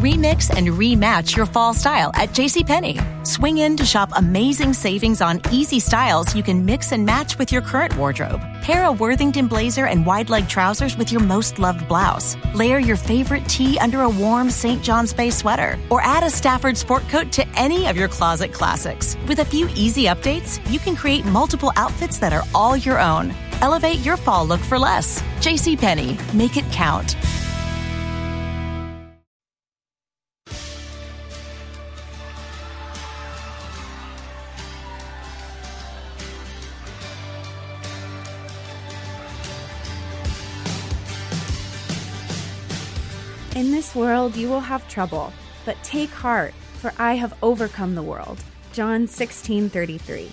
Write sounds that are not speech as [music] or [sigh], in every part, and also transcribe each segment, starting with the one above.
Remix and rematch your fall style at JCPenney. Swing in to shop amazing savings on easy styles you can mix and match with your current wardrobe. Pair a Worthington blazer and wide leg trousers with your most loved blouse. Layer your favorite tee under a warm St. John's Bay sweater. Or add a Stafford sport coat to any of your closet classics. With a few easy updates, you can create multiple outfits that are all your own. Elevate your fall look for less. JCPenney. Make it count. World you will have trouble, but take heart, for I have overcome the world. John 16:33.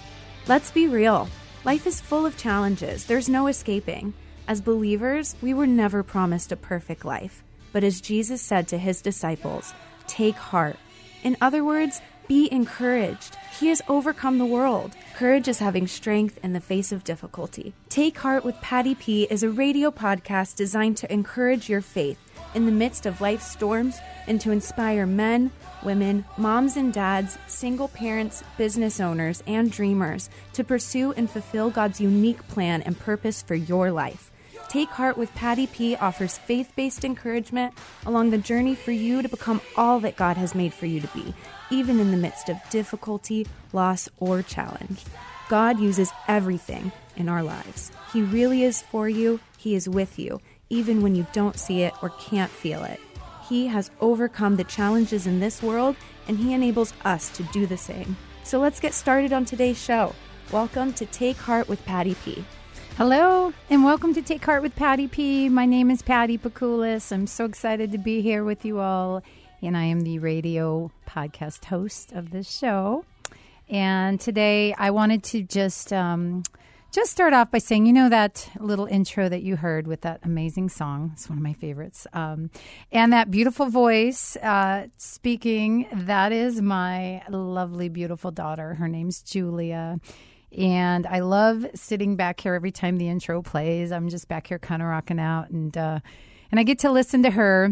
Let's be real. Life is full of challenges. There's no escaping. As believers, we were never promised a perfect life. But as Jesus said to his disciples, take heart. In other words, be encouraged. He has overcome the world. Courage is having strength in the face of difficulty. Take Heart with Patty P is a radio podcast designed to encourage your faith in the midst of life's storms and to inspire men, women, moms and dads, single parents, business owners, and dreamers to pursue and fulfill God's unique plan and purpose for your life. Take Heart with Patty P offers faith based encouragement along the journey for you to become all that God has made for you to be, even in the midst of difficulty, loss, or challenge. God uses everything in our lives. He really is for you, He is with you, even when you don't see it or can't feel it. He has overcome the challenges in this world, and He enables us to do the same. So let's get started on today's show. Welcome to Take Heart with Patty P. Hello, and welcome to Take Heart with Patty P. My name is Patty Pakulis. I'm so excited to be here with you all, and I am the radio podcast host of this show. And today I wanted to just um, just start off by saying, you know, that little intro that you heard with that amazing song. It's one of my favorites. Um, and that beautiful voice uh, speaking, that is my lovely, beautiful daughter. Her name's Julia. And I love sitting back here every time the intro plays. I'm just back here kind of rocking out. And, uh, and I get to listen to her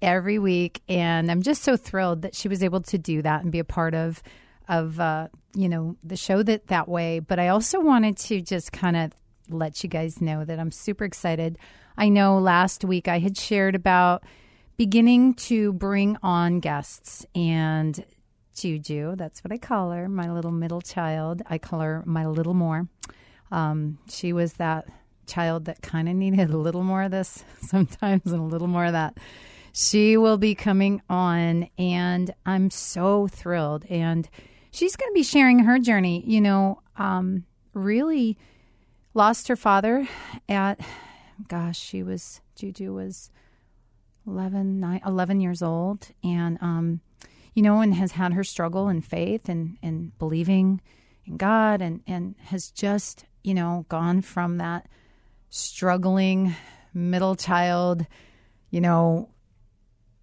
every week. And I'm just so thrilled that she was able to do that and be a part of of uh, you know the show that that way. But I also wanted to just kind of let you guys know that I'm super excited. I know last week I had shared about beginning to bring on guests and Juju, that's what I call her, my little middle child. I call her my little more. Um, she was that child that kind of needed a little more of this [laughs] sometimes and a little more of that. She will be coming on, and I'm so thrilled. And she's going to be sharing her journey. You know, um, really lost her father at, gosh, she was, Juju was 11, 9, 11 years old. And, um, you know, and has had her struggle in faith and, and believing in God and, and has just, you know, gone from that struggling middle child, you know,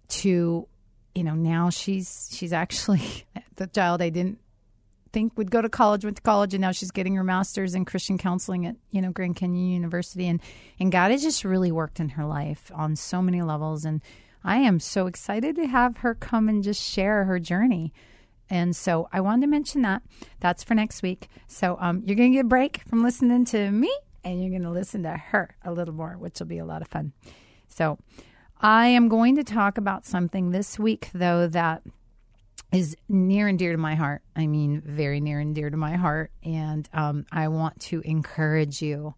to, you know, now she's she's actually [laughs] the child I didn't think would go to college, went to college, and now she's getting her master's in Christian counseling at you know Grand Canyon University, and and God has just really worked in her life on so many levels, and I am so excited to have her come and just share her journey. And so I wanted to mention that. That's for next week. So um, you're going to get a break from listening to me, and you're going to listen to her a little more, which will be a lot of fun. So I am going to talk about something this week, though, that is near and dear to my heart. I mean, very near and dear to my heart. And um, I want to encourage you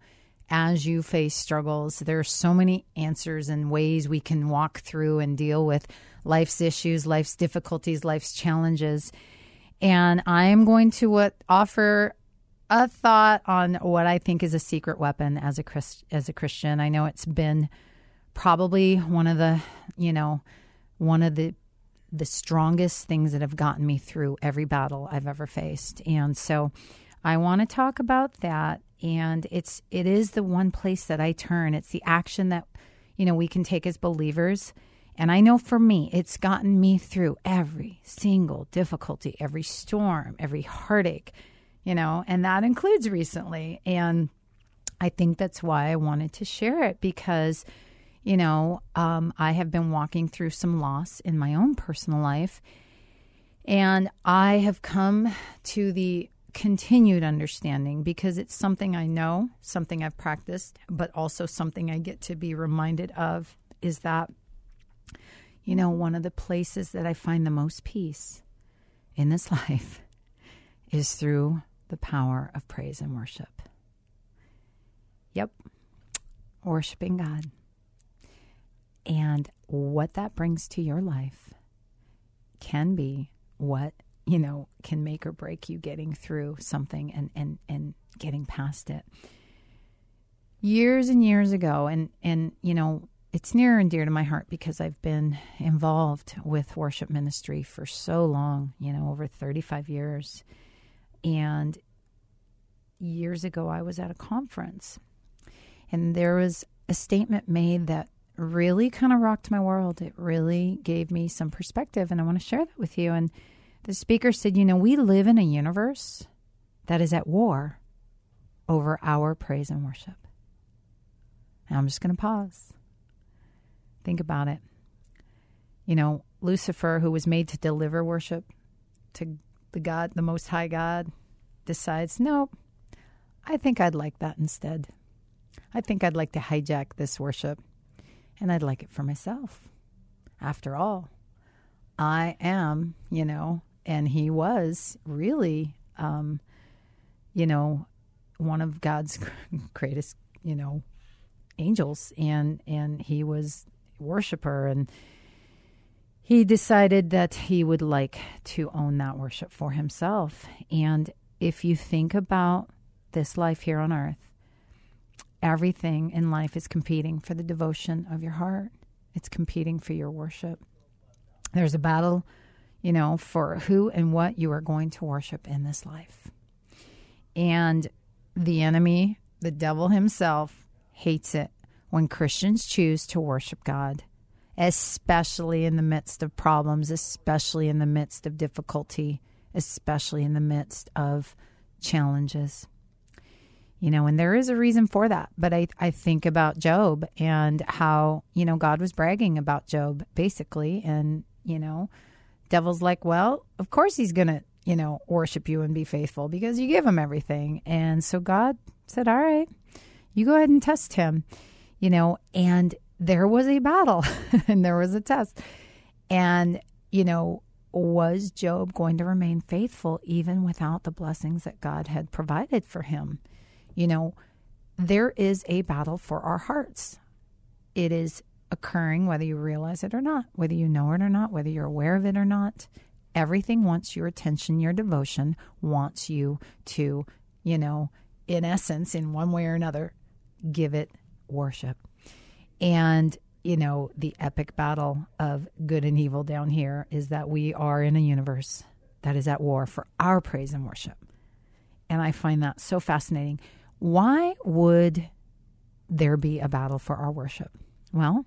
as you face struggles. There are so many answers and ways we can walk through and deal with life's issues, life's difficulties, life's challenges. And I am going to what, offer a thought on what I think is a secret weapon as a Christ, as a Christian. I know it's been probably one of the, you know, one of the the strongest things that have gotten me through every battle I've ever faced. And so I want to talk about that and it's it is the one place that I turn. It's the action that you know we can take as believers. And I know for me, it's gotten me through every single difficulty, every storm, every heartache, you know, and that includes recently. And I think that's why I wanted to share it because You know, um, I have been walking through some loss in my own personal life, and I have come to the continued understanding because it's something I know, something I've practiced, but also something I get to be reminded of is that, you know, one of the places that I find the most peace in this [laughs] life is through the power of praise and worship. Yep, worshiping God. And what that brings to your life can be what, you know, can make or break you getting through something and, and, and getting past it. Years and years ago, and, and, you know, it's near and dear to my heart because I've been involved with worship ministry for so long, you know, over 35 years. And years ago, I was at a conference, and there was a statement made that really kind of rocked my world. It really gave me some perspective, and I want to share that with you. And the speaker said, You know, we live in a universe that is at war over our praise and worship. And I'm just going to pause. Think about it. You know, Lucifer, who was made to deliver worship to the God, the Most High God, decides, nope, I think I'd like that instead. I think I'd like to hijack this worship and I'd like it for myself. After all, I am, you know, and he was really, um, you know, one of God's [laughs] greatest, you know, angels, and and he was worshiper, and he decided that he would like to own that worship for himself. And if you think about this life here on earth, everything in life is competing for the devotion of your heart. It's competing for your worship. There's a battle, you know, for who and what you are going to worship in this life. And the enemy, the devil himself, hates it when Christians choose to worship God, especially in the midst of problems, especially in the midst of difficulty, especially in the midst of challenges you know, and there is a reason for that. But I, I think about Job and how, you know, God was bragging about Job basically. And, you know, devil's like, well, of course he's going to, you know, worship you and be faithful because you give him everything. And so God said, all right, you go ahead and test him, you know, and there was a battle [laughs] and there was a test. And, you know, was Job going to remain faithful even without the blessings that God had provided for him? You know, there is a battle for our hearts. It is occurring whether you realize it or not, whether you know it or not, whether you're aware of it or not. Everything wants your attention, your devotion wants you to, you know, in essence, in one way or another, give it worship. And, you know, the epic battle of good and evil down here is that we are in a universe that is at war for our praise and worship. And I find that so fascinating. Why would there be a battle for our worship? Well,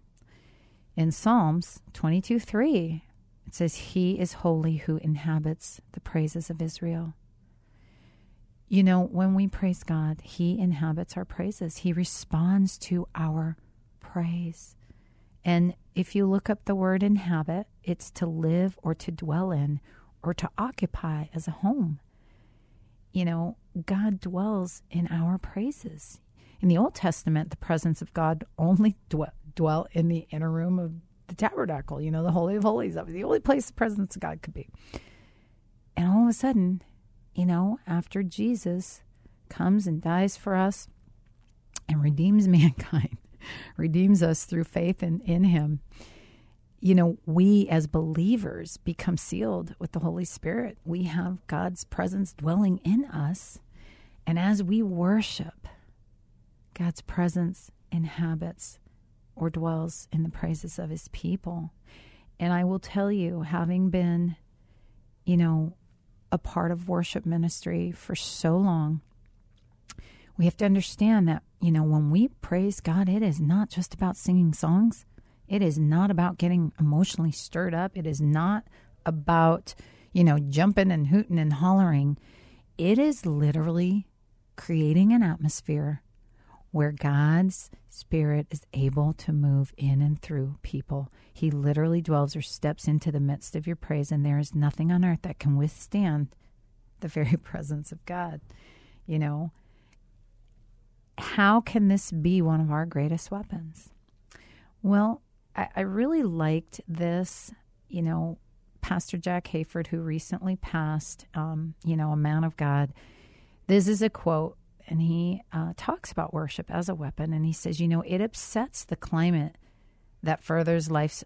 in Psalms 22 3, it says, He is holy who inhabits the praises of Israel. You know, when we praise God, He inhabits our praises, He responds to our praise. And if you look up the word inhabit, it's to live or to dwell in or to occupy as a home. You know, God dwells in our praises. In the Old Testament, the presence of God only dwell, dwell in the inner room of the tabernacle, you know, the Holy of Holies. That was the only place the presence of God could be. And all of a sudden, you know, after Jesus comes and dies for us and redeems [laughs] mankind, redeems us through faith in, in him, you know, we as believers become sealed with the Holy Spirit. We have God's presence dwelling in us. And as we worship, God's presence inhabits or dwells in the praises of his people. And I will tell you, having been, you know, a part of worship ministry for so long, we have to understand that, you know, when we praise God, it is not just about singing songs. It is not about getting emotionally stirred up. It is not about, you know, jumping and hooting and hollering. It is literally creating an atmosphere where God's Spirit is able to move in and through people. He literally dwells or steps into the midst of your praise, and there is nothing on earth that can withstand the very [laughs] presence of God. You know, how can this be one of our greatest weapons? Well, I, I really liked this, you know, Pastor Jack Hayford, who recently passed, um, you know, a man of God. This is a quote and he uh, talks about worship as a weapon. And he says, you know, it upsets the climate that furthers life's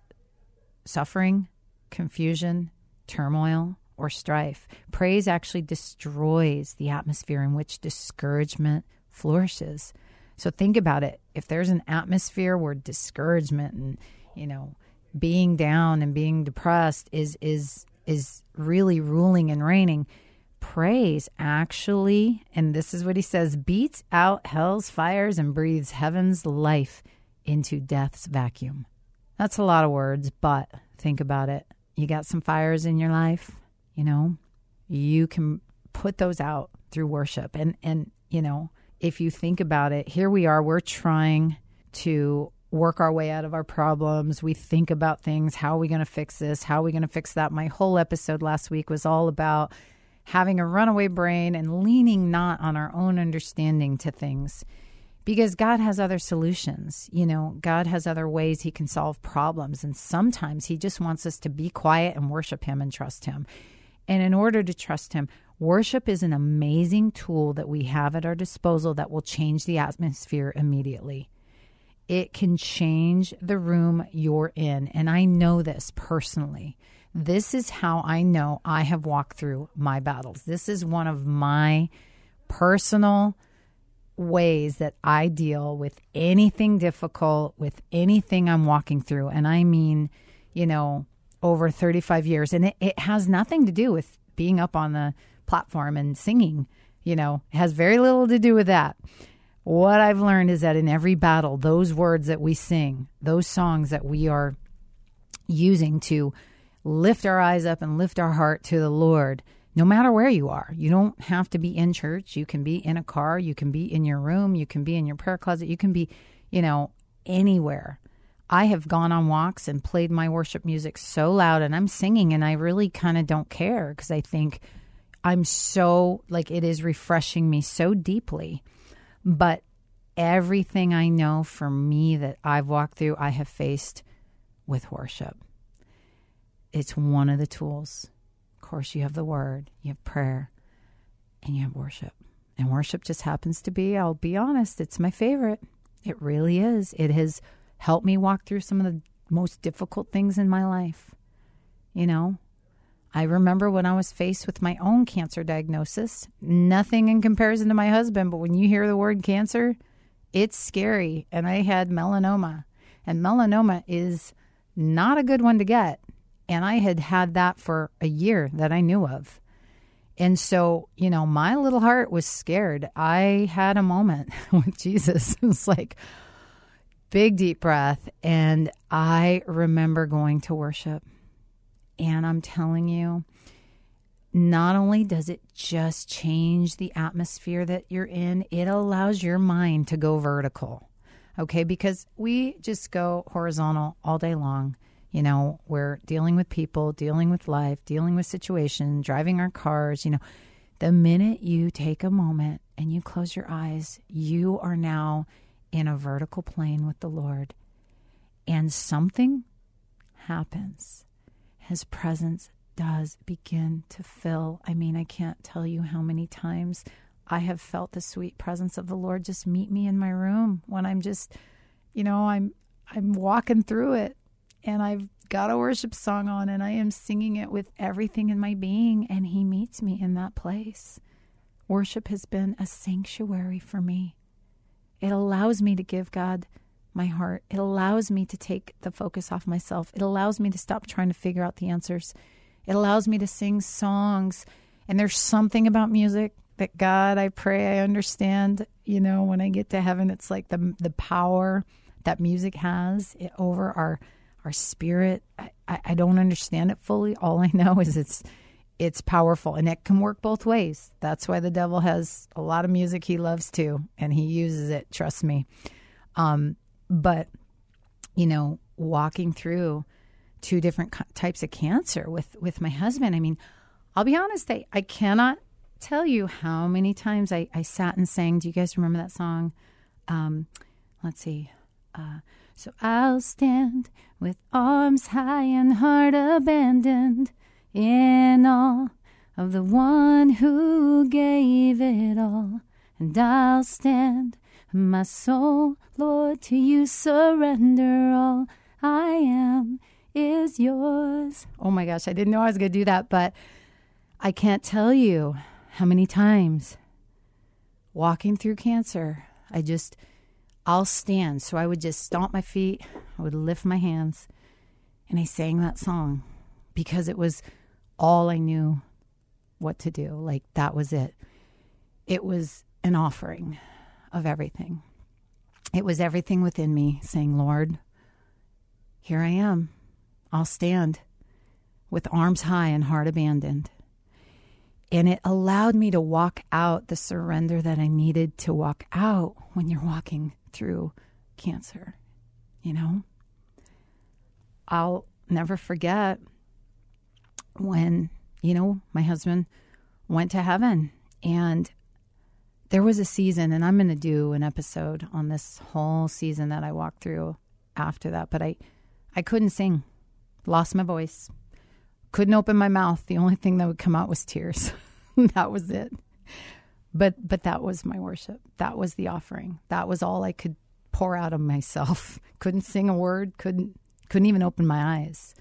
suffering, confusion, turmoil, or strife. Praise actually destroys the atmosphere in which discouragement flourishes. So think about it. If there's an atmosphere where discouragement and, you know, being down and being depressed is is is really ruling and reigning, praise actually, and this is what he says beats out hell's fires and breathes heaven's life into death's vacuum. That's a lot of words, but think about it. You got some fires in your life, you know, you can put those out through worship. And, and, you know, if you think about it, here we are, we're trying to work our way out of our problems. We think about things. How are we going to fix this? How are we going to fix that? My whole episode last week was all about having a runaway brain and leaning not on our own understanding to things because God has other solutions. You know, God has other ways He can solve problems. And sometimes He just wants us to be quiet and worship Him and trust Him. And in order to trust Him, worship is an amazing tool that we have at our disposal that will change the atmosphere immediately. It can change the room you're in. And I know this personally. This is how I know I have walked through my battles. This is one of my personal ways that I deal with anything difficult, with anything I'm walking through. And I mean, you know, over 35 years. And it, it has nothing to do with being up on the platform and singing, you know, has very little to do with that. What I've learned is that in every battle, those words that we sing, those songs that we are using to lift our eyes up and lift our heart to the Lord, no matter where you are. You don't have to be in church. You can be in a car. You can be in your room. You can be in your prayer closet. You can be, you know, anywhere. I have gone on walks and played my worship music so loud and I'm singing and I really kind of don't care because I think I'm so, like, it is refreshing me so deeply. But everything I know for me that I've walked through, I have faced with worship. It's one of the tools. Of course, you have the word, you have prayer, and you have worship. And worship just happens to be, I'll be honest, it's my favorite. It really is. It has helped me walk through some of the most difficult things in my life. You know, I remember when I was faced with my own cancer diagnosis, nothing in comparison to my husband, but when you hear the word cancer, it's scary. And I had melanoma. And melanoma is not a good one to get. And I had had that for a year that I knew of. And so, you know, my little heart was scared. I had a moment [laughs] with Jesus. It was like big, deep breath. And I remember going to worship. And I'm telling you, not only does it just change the atmosphere that you're in, it allows your mind to go vertical. Okay. Because we just go horizontal all day long. You know, we're dealing with people, dealing with life, dealing with situation, driving our cars. You know, the minute you take a moment and you close your eyes, you are now in a vertical plane with the Lord. And something happens. His presence does begin to fill. I mean, I can't tell you how many times I have felt the sweet presence of the Lord just meet me in my room when I'm just, you know, I'm I'm walking through it and I've got a worship song on and I am singing it with everything in my being, and He meets me in that place. Worship has been a sanctuary for me. It allows me to give God my heart. It allows me to take the focus off myself. It allows me to stop trying to figure out the answers. It allows me to sing songs. And there's something about music that God, I pray I understand. You know, when I get to heaven, it's like the the power that music has over our our spirit. I, I don't understand it fully. All I know is it's it's powerful and it can work both ways. That's why the devil has a lot of music he loves too, and he uses it, trust me. Um, but, you know, walking through two different types of cancer with, with my husband, I mean, I'll be honest, I, I cannot tell you how many times I, I sat and sang. Do you guys remember that song? Um, let's see. Uh, so I'll stand with arms high and heart abandoned in awe of the one who gave it all. And I'll stand, my soul, Lord, to you surrender all I am is yours. Oh my gosh, I didn't know I was going to do that, but I can't tell you how many times walking through cancer, I just, I'll stand. So I would just stomp my feet, I would lift my hands, and I sang that song because it was all I knew what to do. Like that was it. It was an offering of everything. It was everything within me saying, Lord, here I am. I'll stand with arms high and heart abandoned. And it allowed me to walk out the surrender that I needed to walk out when you're walking through cancer. You know? I'll never forget when, you know, my husband went to heaven and there was a season, and I'm going to do an episode on this whole season that I walked through after that, but I, I couldn't sing, lost my voice, couldn't open my mouth. The only thing that would come out was tears. [laughs] that was it. But but that was my worship. That was the offering. That was all I could pour out of myself. [laughs] couldn't sing a word. Couldn't couldn't even open my eyes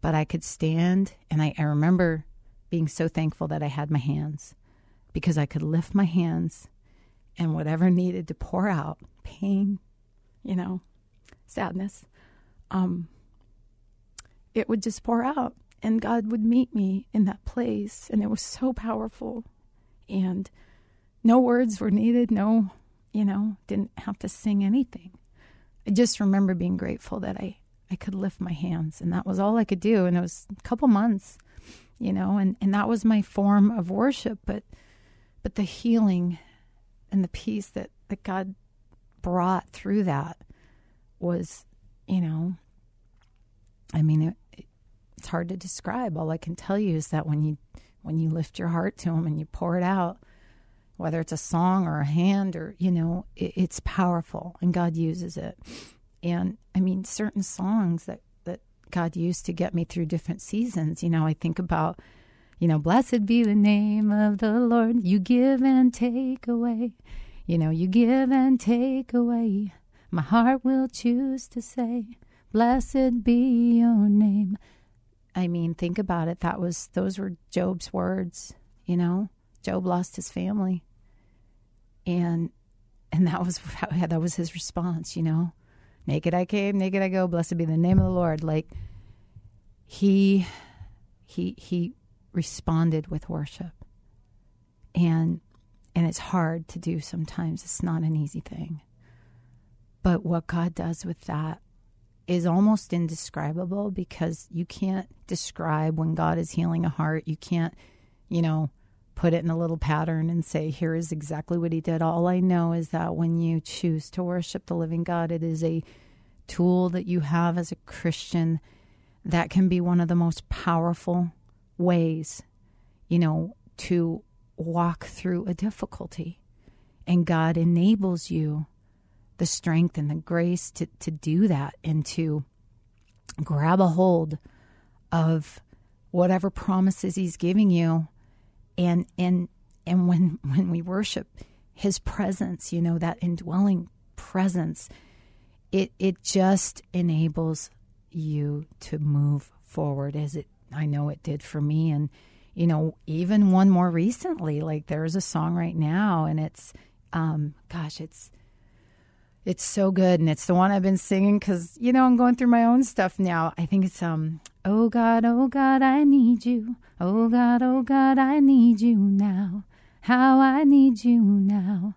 but I could stand. And I, I remember being so thankful that I had my hands because I could lift my hands and whatever needed to pour out pain, you know, sadness, um, it would just pour out. And God would meet me in that place. And it was so powerful. And no words were needed. No, you know, didn't have to sing anything. I just remember being grateful that I I could lift my hands and that was all I could do and it was a couple months you know and and that was my form of worship but but the healing and the peace that that God brought through that was you know I mean it, it, it's hard to describe all I can tell you is that when you when you lift your heart to him and you pour it out whether it's a song or a hand or you know it, it's powerful and God uses it and I mean, certain songs that, that God used to get me through different seasons. You know, I think about, you know, blessed be the name of the Lord. You give and take away. You know, you give and take away. My heart will choose to say, Blessed be your name. I mean, think about it. That was those were Job's words, you know. Job lost his family. And and that was [laughs] that was his response, you know. Naked I came, naked I go. Blessed be the name of the Lord. Like he, he, he responded with worship, and and it's hard to do sometimes. It's not an easy thing. But what God does with that is almost indescribable because you can't describe when God is healing a heart. You can't, you know, put it in a little pattern and say, here is exactly what he did. All I know is that when you choose to worship the living God, it is a tool that you have as a Christian that can be one of the most powerful ways, you know, to walk through a difficulty. And God enables you the strength and the grace to, to do that and to grab a hold of whatever promises he's giving you and and and when [laughs] when we worship his presence you know that indwelling presence it it just enables you to move forward as it I know it did for me and you know even one more recently like there's a song right now and it's um gosh it's it's so good and it's the one I've been singing cuz you know I'm going through my own stuff now. I think it's um Oh God, oh God, I need you. Oh God, oh God, I need you now. How I need you now.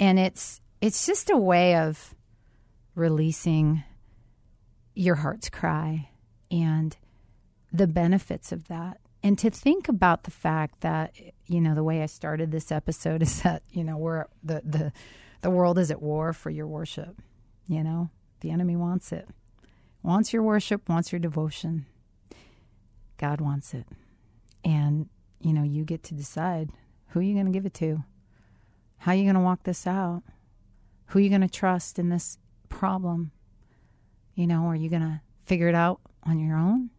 And it's it's just a way of releasing your heart's cry and the benefits of that. and to think about the fact that you know the way I started this episode [laughs] is that you know we're the the the world is at war for your worship. You know, the enemy wants it. Wants your worship, wants your devotion. God wants it. And you know, you get to decide who you're going to give it to. How you're going to walk this out? Who you're going to trust in this problem? You know, are you going to figure it out on your own?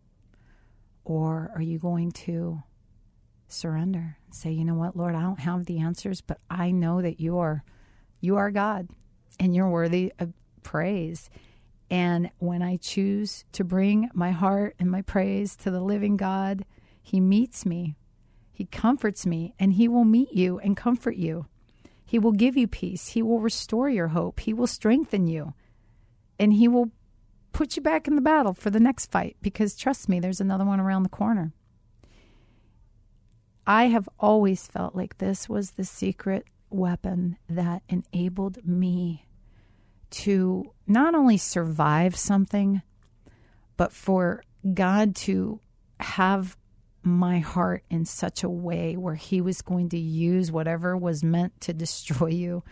Or are you going to surrender and say, you know what, Lord, I don't have the answers, but I know that you are you are God and you're worthy of praise. And when I choose to bring my heart and my praise to the living God, He meets me, He comforts me, and He will meet you and comfort you. He will give you peace, He will restore your hope, He will strengthen you, and He will put you back in the battle for the next fight because trust me, there's another one around the corner. I have always felt like this was the secret weapon that enabled me to not only survive something, but for God to have my heart in such a way where He was going to use whatever was meant to destroy you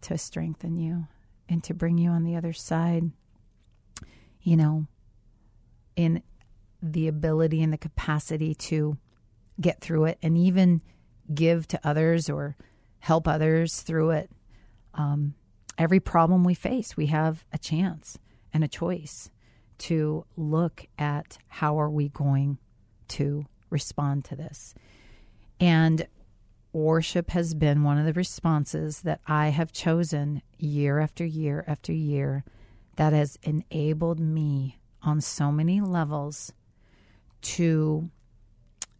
to strengthen you and to bring you on the other side you know, in the ability and the capacity to get through it and even give to others or help others through it. Um, every problem we face, we have a chance and a choice to look at how are we going to respond to this. And worship has been one of the responses that I have chosen year after year after year that has enabled me on so many levels to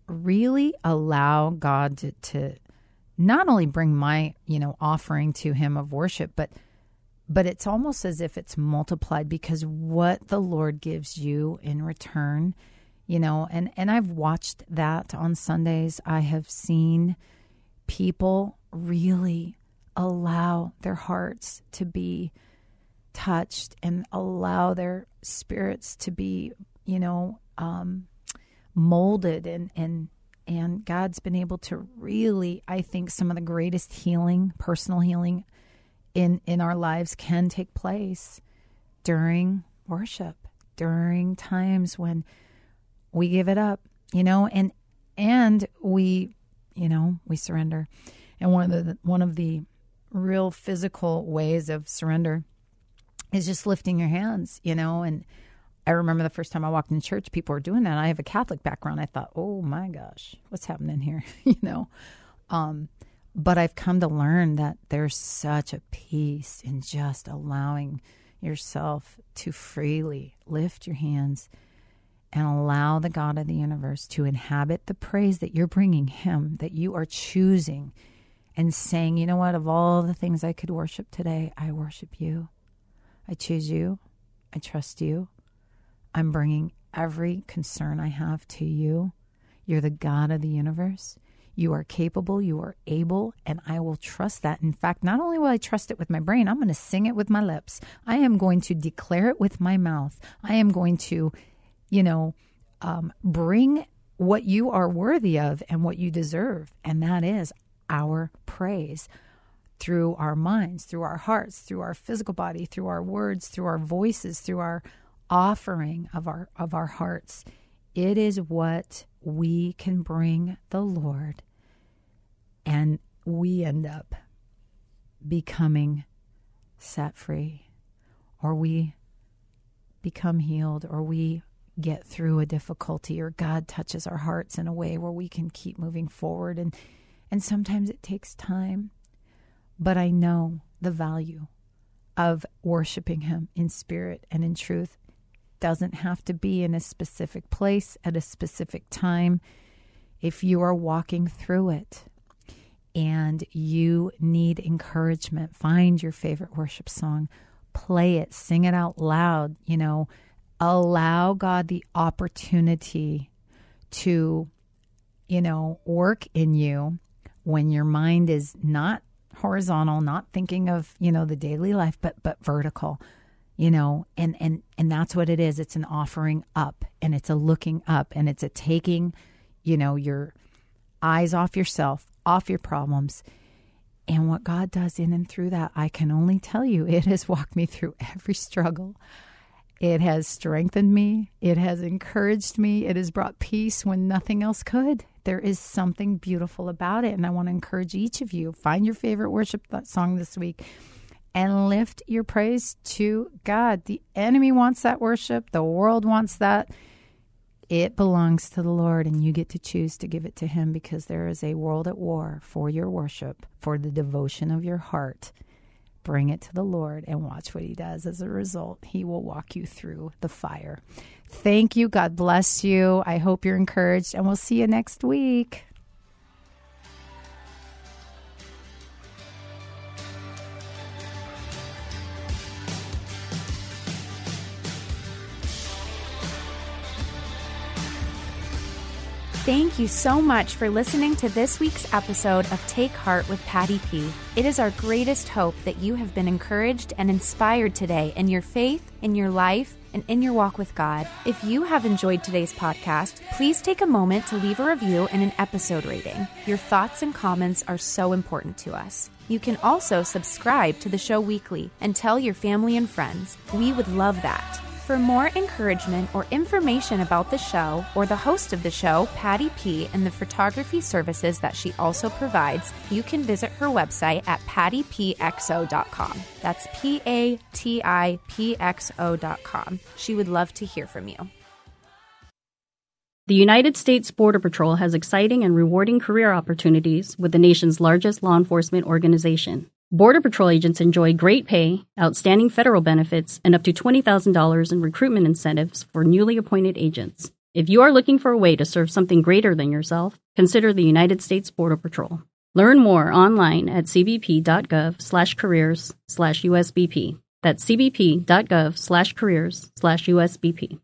really allow God to, to not only bring my, you know, offering to him of worship, but but it's almost as if it's multiplied because what the Lord gives you in return, you know, and and I've watched that on Sundays. I have seen people really allow their hearts to be touched and allow their spirits to be, you know, um, molded and and and God's been able to really, I think, some of the greatest healing, personal healing in in our lives can take place during worship, during times when we give it up, you know, and and we, you know, we surrender. And one of the one of the real physical ways of surrender is just lifting your hands, you know. And I remember the first time I walked in church, people were doing that. I have a Catholic background. I thought, oh my gosh, what's happening here, [laughs] you know. Um, but I've come to learn that there's such a peace in just allowing yourself to freely lift your hands and allow the God of the universe to inhabit the praise that you're bringing Him, that you are choosing and saying, you know what, of all the things I could worship today, I worship you. I choose you. I trust you. I'm bringing every concern I have to you. You're the God of the universe. You are capable, you are able, and I will trust that. In fact, not only will I trust it with my brain, I'm going to sing it with my lips. I am going to declare it with my mouth. I am going to, you know, um, bring what you are worthy of and what you deserve, and that is our praise through our minds, through our hearts, through our physical body, through our words, through our voices, through our offering of our of our hearts. It is what we can bring the Lord and we end up becoming set free or we become healed or we get through a difficulty or God touches our hearts in a way where we can keep moving forward and and sometimes it takes time but I know the value of worshiping Him in spirit and in truth. Doesn't have to be in a specific place at a specific time. If you are walking through it and you need encouragement, find your favorite worship song, play it, sing it out loud, you know, allow God the opportunity to, you know, work in you when your mind is not horizontal, not thinking of, you know, the daily life, but but vertical. you know and and and that's what it is it's an offering up and it's a looking up and it's a taking you know your eyes off yourself off your problems and what god does in and through that i can only tell you [laughs] it has walked me through every struggle it has strengthened me it has encouraged me it has brought peace when nothing else could there is something beautiful about it and i want to encourage each of you find your favorite worship song this week and lift your praise to God. The enemy wants that worship, the world wants that. It belongs to the Lord, and you get to choose to give it to Him because there is a world at war for your worship, for the devotion of your heart. Bring it to the Lord and watch what He does. As a result, He will walk you through the fire. Thank you. God bless you. I hope you're encouraged, and we'll see you next week. Thank you so much for listening to this week's episode of Take Heart with Patty P. It is our greatest hope that you have been encouraged and inspired today in your faith, in your life, and in your walk with God. If you have enjoyed today's podcast, please take a moment to leave a review and an episode rating. Your thoughts and comments are so important to us. You can also subscribe to the show weekly and tell your family and friends. We would love that. For more encouragement or information about the show or the host of the show, Patty P, and the photography services that she also provides, you can visit her website at pattypxo.com. That's P A T I P X O.com. She would love to hear from you. The United States Border Patrol has exciting and rewarding career opportunities with the nation's largest law enforcement organization. Border Patrol agents enjoy great pay, outstanding federal benefits, and up to $20,000 in recruitment incentives for newly appointed agents. If you are looking for a way to serve something greater than yourself, consider the United States Border Patrol. Learn more online at cbp.gov/careers/usbp. That's cbp.gov/careers/usbp.